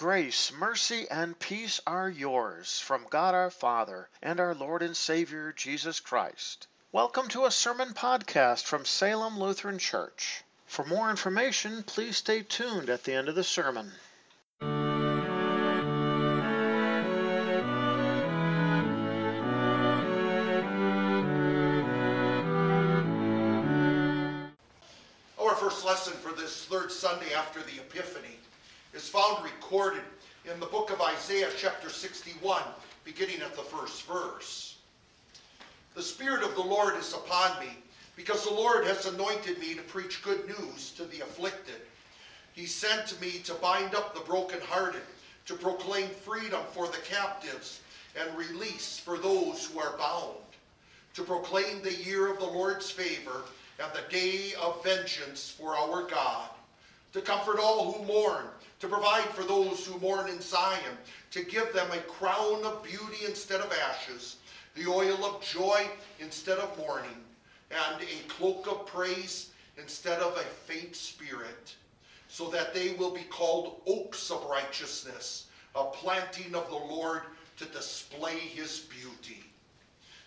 Grace, mercy, and peace are yours from God our Father and our Lord and Savior Jesus Christ. Welcome to a sermon podcast from Salem Lutheran Church. For more information, please stay tuned at the end of the sermon. Our first lesson for this third Sunday after the Epiphany is found recorded in the book of Isaiah, chapter 61, beginning at the first verse. The Spirit of the Lord is upon me, because the Lord has anointed me to preach good news to the afflicted. He sent me to bind up the brokenhearted, to proclaim freedom for the captives, and release for those who are bound, to proclaim the year of the Lord's favor and the day of vengeance for our God, to comfort all who mourn, to provide for those who mourn in Zion, to give them a crown of beauty instead of ashes, the oil of joy instead of mourning, and a cloak of praise instead of a faint spirit, so that they will be called oaks of righteousness, a planting of the Lord to display his beauty.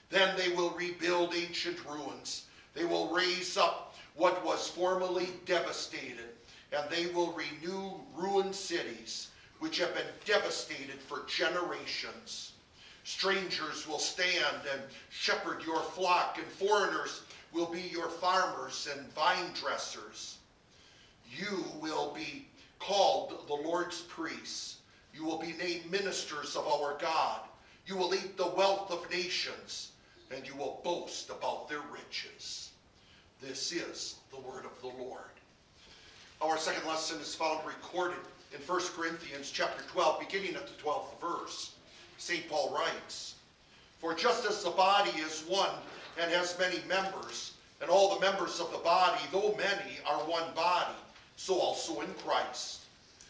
Then they will rebuild ancient ruins. They will raise up what was formerly devastated, and they will renew ruined cities which have been devastated for generations. Strangers will stand and shepherd your flock, and foreigners will be your farmers and vine dressers. You will be called the Lord's priests. You will be named ministers of our God. You will eat the wealth of nations, and you will boast about their riches. This is the word of the Lord. Our second lesson is found recorded in 1 Corinthians chapter 12, beginning at the 12th verse. St. Paul writes, For just as the body is one and has many members, and all the members of the body, though many, are one body, so also in Christ.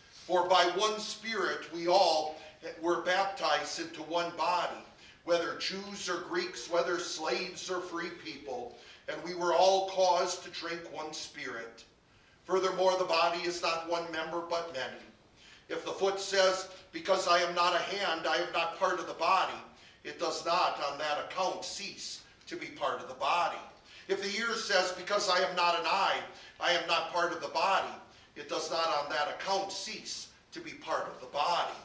For by one Spirit we all were baptized into one body, whether Jews or Greeks, whether slaves or free people, and we were all caused to drink one Spirit. Furthermore, the body is not one member, but many. If the foot says, Because I am not a hand, I am not part of the body, it does not on that account cease to be part of the body. If the ear says, Because I am not an eye, I am not part of the body, it does not on that account cease to be part of the body.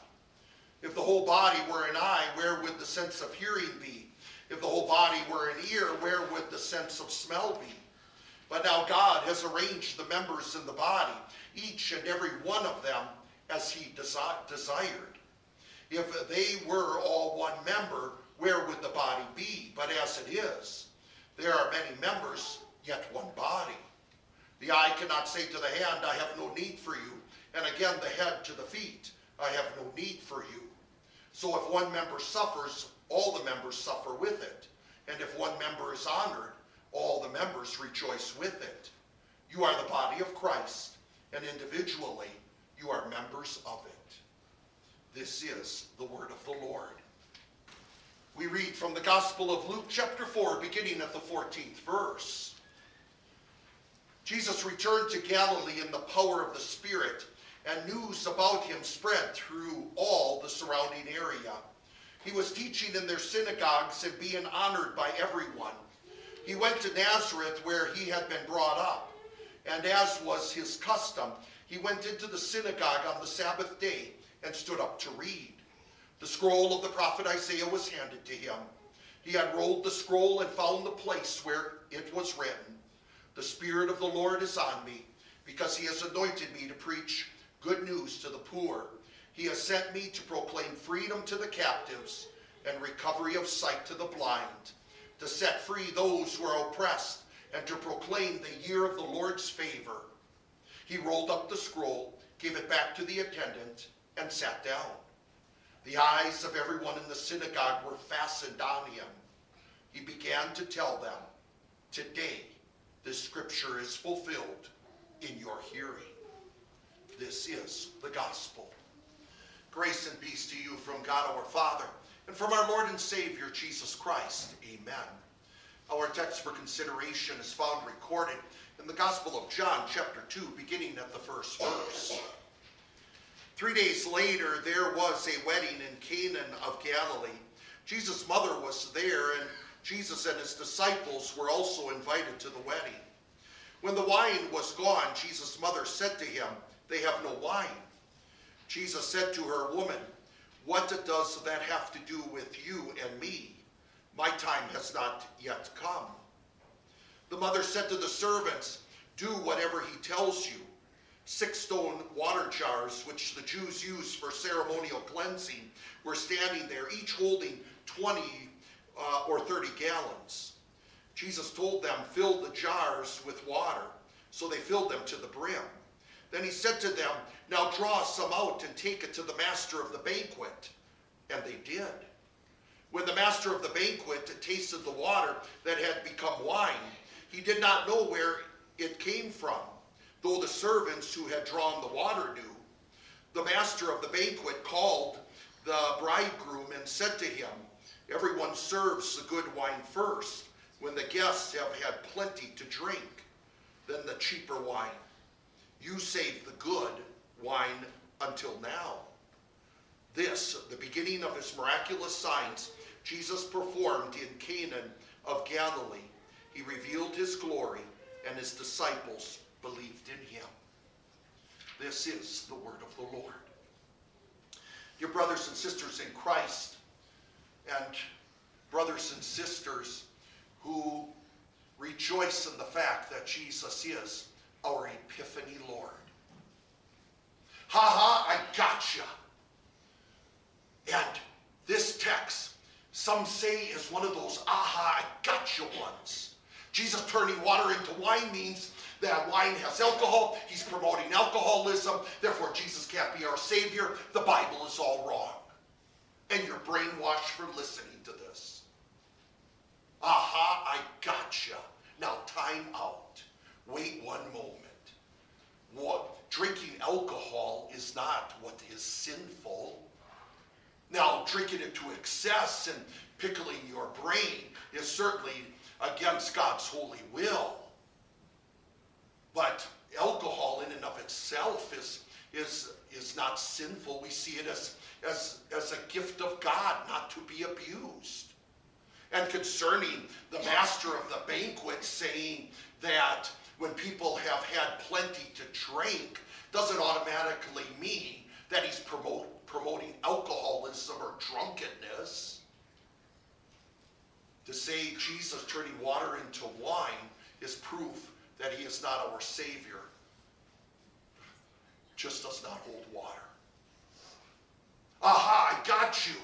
If the whole body were an eye, where would the sense of hearing be? If the whole body were an ear, where would the sense of smell be? But now God has arranged the members in the body, each and every one of them, as he desi- desired. If they were all one member, where would the body be? But as it is, there are many members, yet one body. The eye cannot say to the hand, I have no need for you, and again the head to the feet, I have no need for you. So if one member suffers, all the members suffer with it. And if one member is honored, all the members rejoice with it. You are the body of Christ, and individually you are members of it. This is the word of the Lord. We read from the Gospel of Luke, chapter 4, beginning at the 14th verse. Jesus returned to Galilee in the power of the Spirit, and news about him spread through all the surrounding area. He was teaching in their synagogues and being honored by everyone. He went to Nazareth where he had been brought up, and as was his custom, he went into the synagogue on the Sabbath day and stood up to read. The scroll of the prophet Isaiah was handed to him. He unrolled the scroll and found the place where it was written The Spirit of the Lord is on me, because he has anointed me to preach good news to the poor. He has sent me to proclaim freedom to the captives and recovery of sight to the blind, to set free those who are oppressed, and to proclaim the year of the Lord's favor. He rolled up the scroll, gave it back to the attendant, and sat down. The eyes of everyone in the synagogue were fastened on him. He began to tell them, Today this scripture is fulfilled in your hearing. This is the gospel. Grace and peace to you from God our Father and from our Lord and Savior Jesus Christ. Amen. Our text for consideration is found recorded in the Gospel of John, chapter 2, beginning at the first verse. Three days later, there was a wedding in Cana of Galilee. Jesus' mother was there, and Jesus and his disciples were also invited to the wedding. When the wine was gone, Jesus' mother said to him, They have no wine. Jesus said to her, Woman, what does that have to do with you and me? My time has not yet come. The mother said to the servants, Do whatever he tells you. Six stone water jars, which the Jews used for ceremonial cleansing, were standing there, each holding 20 uh, or 30 gallons. Jesus told them, Fill the jars with water. So they filled them to the brim. Then he said to them, Now draw some out and take it to the master of the banquet. And they did. When the master of the banquet tasted the water that had become wine, he did not know where it came from, though the servants who had drawn the water knew. The master of the banquet called the bridegroom and said to him, Everyone serves the good wine first, when the guests have had plenty to drink, then the cheaper wine. You saved the good wine until now. This, the beginning of his miraculous signs, Jesus performed in Cana of Galilee. He revealed his glory, and his disciples believed in him. This is the word of the Lord. Your brothers and sisters in Christ, and brothers and sisters who rejoice in the fact that Jesus is our Epiphany Lord. Ha ha, I gotcha. And this text, some say, is one of those aha, I gotcha ones. Jesus turning water into wine means that wine has alcohol. He's promoting alcoholism. Therefore, Jesus can't be our Savior. The Bible is all wrong. And you're brainwashed for listening to this. Aha, I gotcha. Now, time out. Wait one moment. What drinking alcohol is not what is sinful. Now, drinking it to excess and pickling your brain is certainly against God's holy will. But alcohol in and of itself is, is, is not sinful. We see it as, as, as a gift of God, not to be abused. And concerning the master of the banquet saying that when people have had plenty to drink, doesn't automatically mean that he's promote, promoting alcoholism or drunkenness. To say Jesus turning water into wine is proof that he is not our Savior. Just does not hold water. Aha, I got you.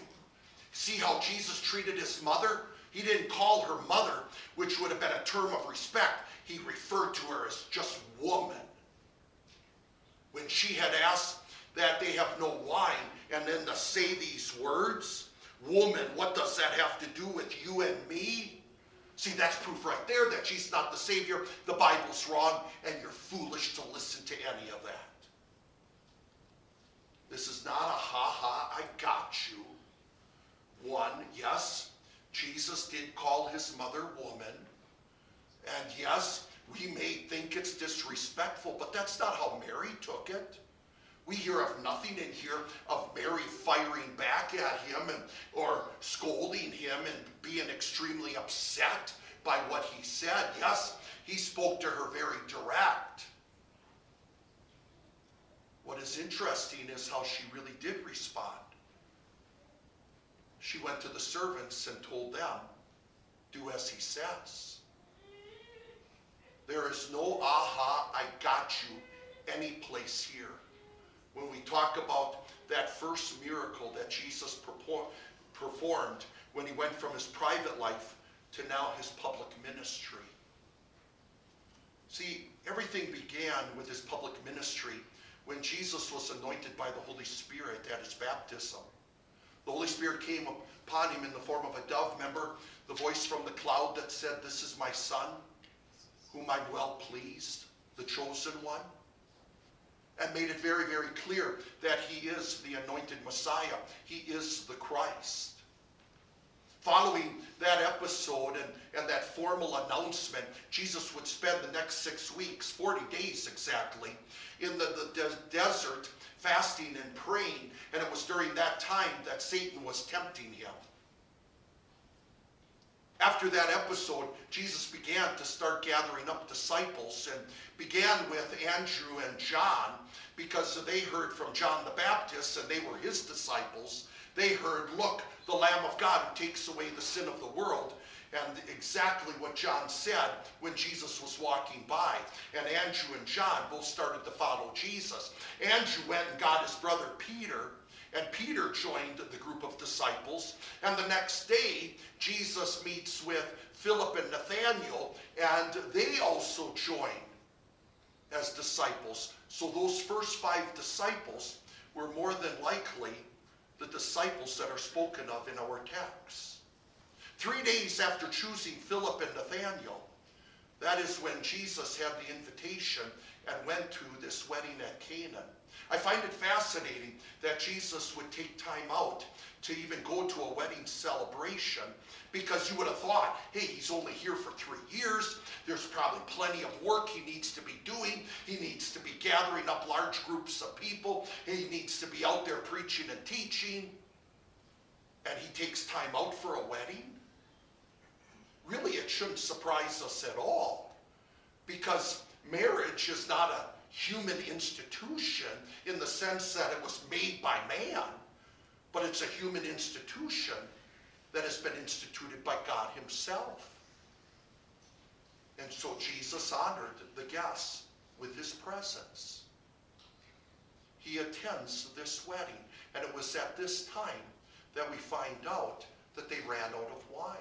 See how Jesus treated his mother? He didn't call her mother, which would have been a term of respect. He referred to her as just woman. When she had asked that they have no wine, and then to say these words, woman, what does that have to do with you and me? See, that's proof right there that she's not the Savior. The Bible's wrong, and you're foolish to listen to any of that. This is not a ha ha, I got you. One, yes, Jesus did call his mother woman. And yes, we may think it's disrespectful, but that's not how Mary took it. We hear of nothing in here of Mary firing back at him and, or scolding him and being extremely upset by what he said. Yes, he spoke to her very direct. What is interesting is how she really did respond. She went to the servants and told them, Do as he says. There is no aha, I got you any place here when we talk about that first miracle that Jesus performed when he went from his private life to now his public ministry. See, everything began with his public ministry when Jesus was anointed by the Holy Spirit at his baptism. The Holy Spirit came upon him in the form of a dove. Remember the voice from the cloud that said, This is my son, whom I'm well pleased, the chosen one? and made it very, very clear that he is the anointed Messiah. He is the Christ. Following that episode and, and that formal announcement, Jesus would spend the next six weeks, 40 days exactly, in the, the de- desert fasting and praying. And it was during that time that Satan was tempting him. After that episode, Jesus began to start gathering up disciples and began with Andrew and John because they heard from John the Baptist and they were his disciples. They heard, Look, the Lamb of God who takes away the sin of the world. And exactly what John said when Jesus was walking by. And Andrew and John both started to follow Jesus. Andrew went and got his brother Peter and Peter joined the group of disciples. And the next day, Jesus meets with Philip and Nathaniel, and they also join as disciples. So those first five disciples were more than likely the disciples that are spoken of in our text. Three days after choosing Philip and Nathaniel, that is when Jesus had the invitation and went to this wedding at Cana. I find it fascinating that Jesus would take time out to even go to a wedding celebration because you would have thought, hey, he's only here for three years. There's probably plenty of work he needs to be doing. He needs to be gathering up large groups of people. He needs to be out there preaching and teaching. And he takes time out for a wedding. Really, it shouldn't surprise us at all because marriage is not a human institution in the sense that it was made by man, but it's a human institution that has been instituted by God Himself. And so Jesus honored the guests with His presence. He attends this wedding, and it was at this time that we find out that they ran out of wine.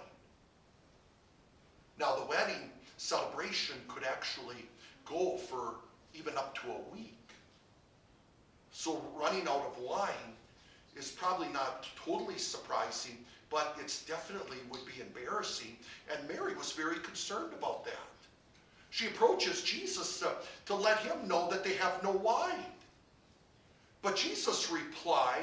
Now, the wedding celebration could actually go for even up to a week. So running out of wine is probably not totally surprising, but it's definitely would be embarrassing. And Mary was very concerned about that. She approaches Jesus to, to let him know that they have no wine. But Jesus' reply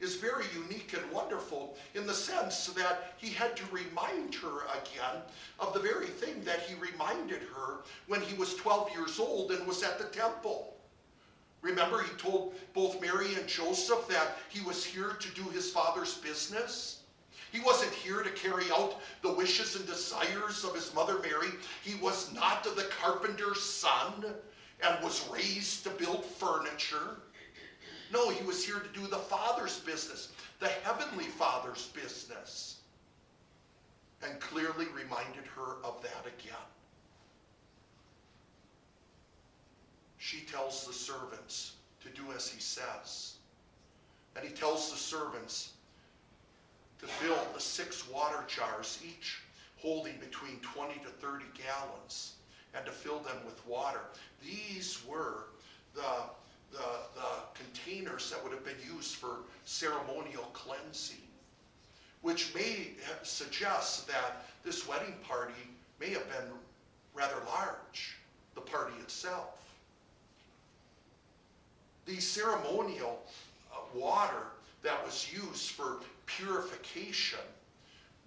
is very unique and wonderful in the sense that he had to remind her again of the very thing that he reminded her when he was 12 years old and was at the temple. Remember, he told both Mary and Joseph that he was here to do his father's business. He wasn't here to carry out the wishes and desires of his mother Mary. He was not the carpenter's son and was raised to build furniture. No, he was here to do the Father's business, the Heavenly Father's business. And clearly reminded her of that again. She tells the servants to do as he says. And he tells the servants to fill the six water jars, each holding between 20 to 30 gallons, and to fill them with water. These were the the, the containers that would have been used for ceremonial cleansing, which may suggest that this wedding party may have been rather large, the party itself. The ceremonial uh, water that was used for purification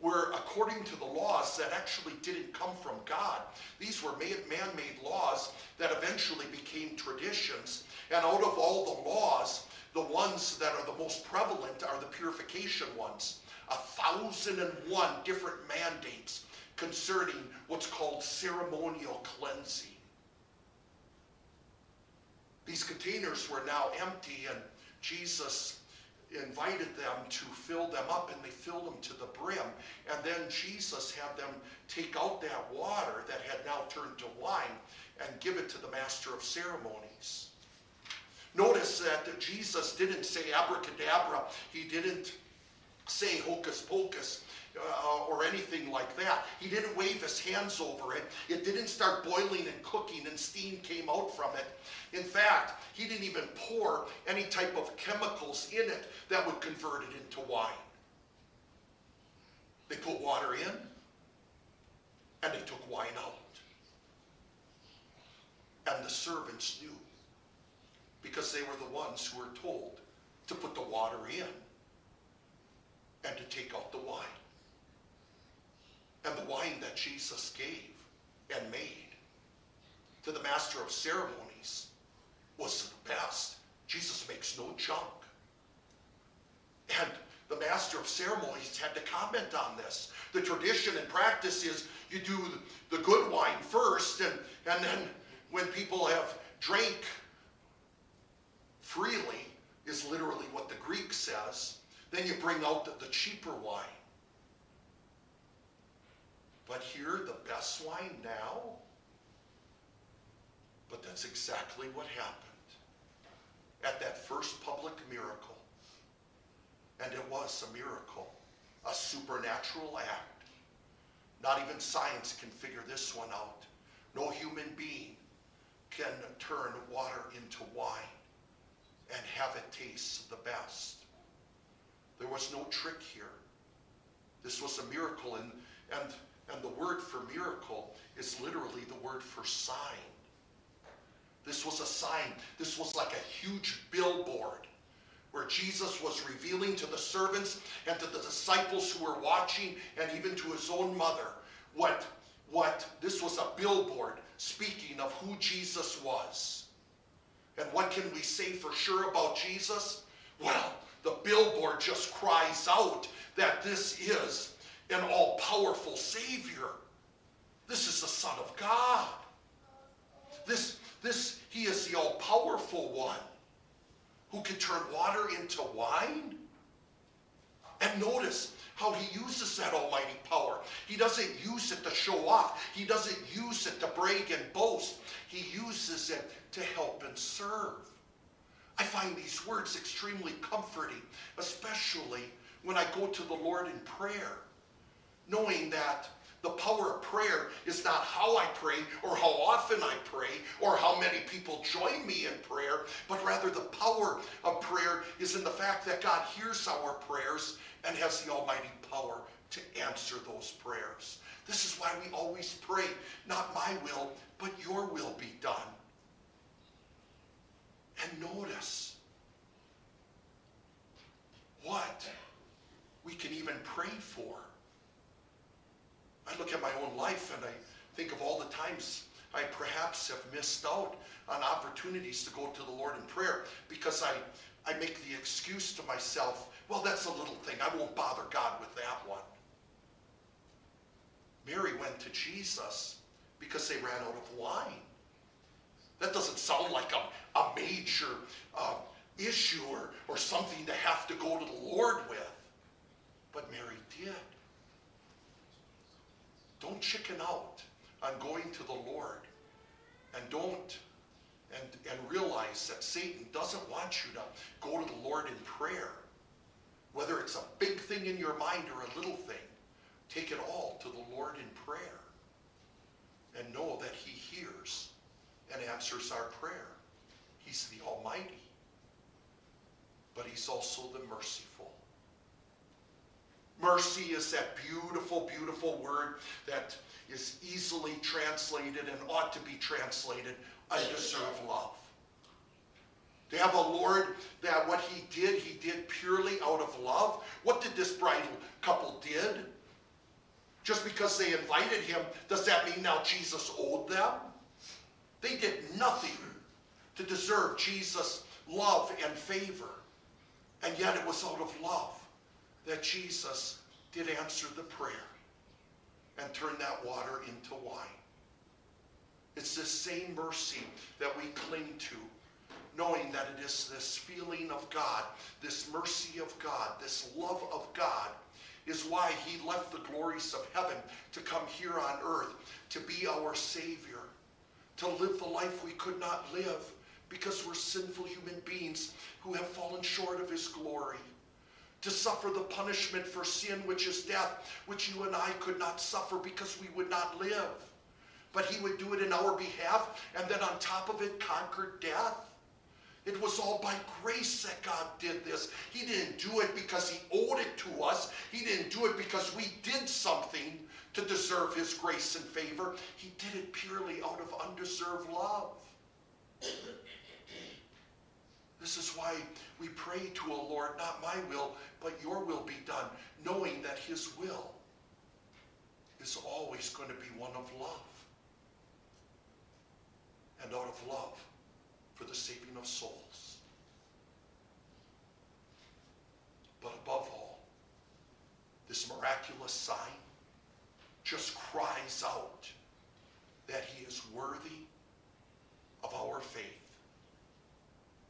were according to the laws that actually didn't come from God. These were man-made laws that eventually became traditions. And out of all the laws, the ones that are the most prevalent are the purification ones. A thousand and one different mandates concerning what's called ceremonial cleansing. These containers were now empty, and Jesus invited them to fill them up and they filled them to the brim. And then Jesus had them take out that water that had now turned to wine and give it to the master of ceremonies. Notice that Jesus didn't say abracadabra. He didn't say hocus pocus uh, or anything like that. He didn't wave his hands over it. It didn't start boiling and cooking and steam came out from it. In fact, he didn't even pour any type of chemicals in it that would convert it into wine. They put water in and they took wine out. And the servants knew because they were the ones who were told to put the water in and to take out the wine. That Jesus gave and made to the master of ceremonies was the best. Jesus makes no junk. And the master of ceremonies had to comment on this. The tradition and practice is you do the good wine first, and, and then when people have drank freely, is literally what the Greek says, then you bring out the, the cheaper wine. But here, the best wine now? But that's exactly what happened at that first public miracle. And it was a miracle, a supernatural act. Not even science can figure this one out. No human being can turn water into wine and have it taste the best. There was no trick here. This was a miracle, and, and, and the word for miracle is literally the word for sign. This was a sign. This was like a huge billboard where Jesus was revealing to the servants and to the disciples who were watching and even to his own mother what, what this was a billboard speaking of who Jesus was. And what can we say for sure about Jesus? Well, the billboard just cries out that this is an all powerful Savior. This is the Son of God. This, this, he is the all powerful one who can turn water into wine. And notice how he uses that almighty power. He doesn't use it to show off, he doesn't use it to brag and boast. He uses it to help and serve. I find these words extremely comforting, especially when I go to the Lord in prayer, knowing that the power of prayer is not how I pray or how often I pray or how many people join me in prayer, but rather the power of prayer is in the fact that God hears our prayers and has the almighty power to answer those prayers. This is why we always pray, not my will, but your will be done. And notice what we can even pray for. I look at my own life and I think of all the times I perhaps have missed out on opportunities to go to the Lord in prayer because I, I make the excuse to myself, well, that's a little thing. I won't bother God with that one. Mary went to Jesus because they ran out of wine. That doesn't sound like a, a major uh, issue or, or something to have to go to the Lord with. But Mary did. Don't chicken out on going to the Lord. And don't, and, and realize that Satan doesn't want you to go to the Lord in prayer. Whether it's a big thing in your mind or a little thing, take it all to the Lord in prayer. And know that he hears and answers our prayer. He's the Almighty. But he's also the merciful. Mercy is that beautiful, beautiful word that is easily translated and ought to be translated undeserved love. To have a Lord that what he did, he did purely out of love. What did this bridal couple did? Just because they invited him, does that mean now Jesus owed them? They did nothing to deserve Jesus' love and favor. And yet it was out of love that Jesus did answer the prayer and turn that water into wine. It's this same mercy that we cling to, knowing that it is this feeling of God, this mercy of God, this love of God, is why he left the glories of heaven to come here on earth to be our Savior, to live the life we could not live because we're sinful human beings who have fallen short of his glory to suffer the punishment for sin, which is death, which you and I could not suffer because we would not live. But he would do it in our behalf, and then on top of it, conquer death. It was all by grace that God did this. He didn't do it because he owed it to us. He didn't do it because we did something to deserve his grace and favor. He did it purely out of undeserved love. This is why we pray to a Lord, not my will, but your will be done, knowing that his will is always going to be one of love. And out of love for the saving of souls. But above all, this miraculous sign just cries out that he is worthy of our faith.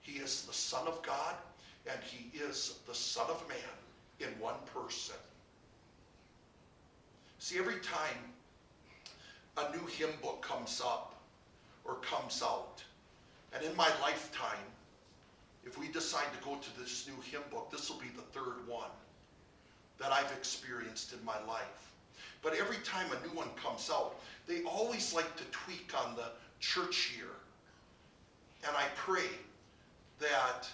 He is the Son of God and he is the Son of Man in one person. See, every time a new hymn book comes up or comes out, and in my lifetime, if we decide to go to this new hymn book, this will be the third one that I've experienced in my life. But every time a new one comes out, they always like to tweak on the church year. And I pray that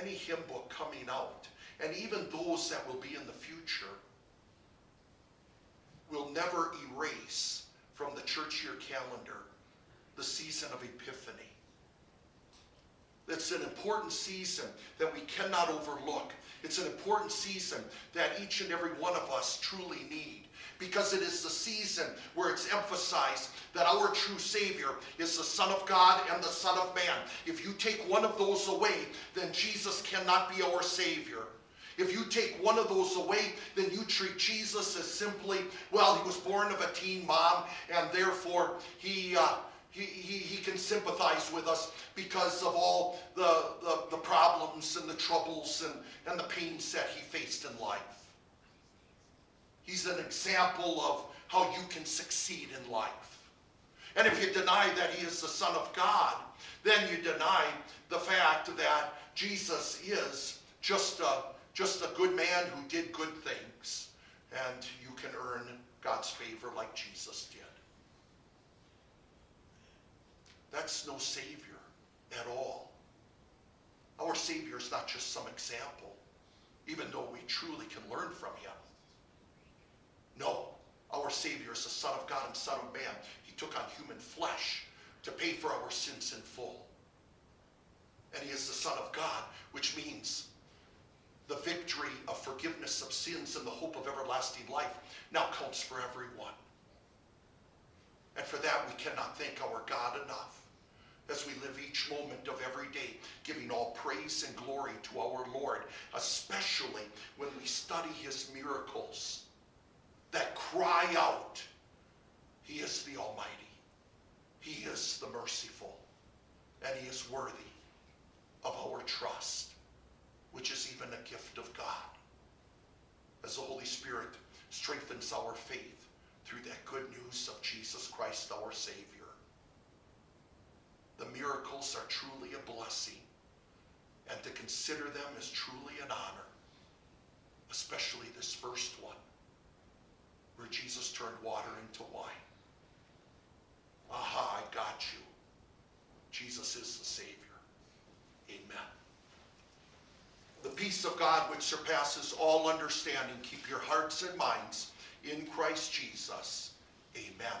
any hymn book coming out, and even those that will be in the future, will never erase from the church year calendar the season of Epiphany. It's an important season that we cannot overlook. It's an important season that each and every one of us truly need because it is the season where it's emphasized that our true Savior is the Son of God and the Son of Man. If you take one of those away, then Jesus cannot be our Savior. If you take one of those away, then you treat Jesus as simply, well, he was born of a teen mom, and therefore he. Uh, he, he, he can sympathize with us because of all the, the, the problems and the troubles and, and the pains that he faced in life. He's an example of how you can succeed in life. And if you deny that he is the Son of God, then you deny the fact that Jesus is just a, just a good man who did good things. And you can earn God's favor like Jesus did. That's no Savior at all. Our Savior is not just some example, even though we truly can learn from him. No, our Savior is the Son of God and Son of Man. He took on human flesh to pay for our sins in full. And he is the Son of God, which means the victory of forgiveness of sins and the hope of everlasting life now counts for everyone. And for that, we cannot thank our God enough as we live each moment of every day, giving all praise and glory to our Lord, especially when we study his miracles that cry out, He is the Almighty. He is the merciful. And He is worthy of our trust, which is even a gift of God. As the Holy Spirit strengthens our faith through that good news of Jesus Christ, our Savior. The miracles are truly a blessing, and to consider them is truly an honor, especially this first one where Jesus turned water into wine. Aha, I got you. Jesus is the Savior. Amen. The peace of God which surpasses all understanding, keep your hearts and minds in Christ Jesus. Amen.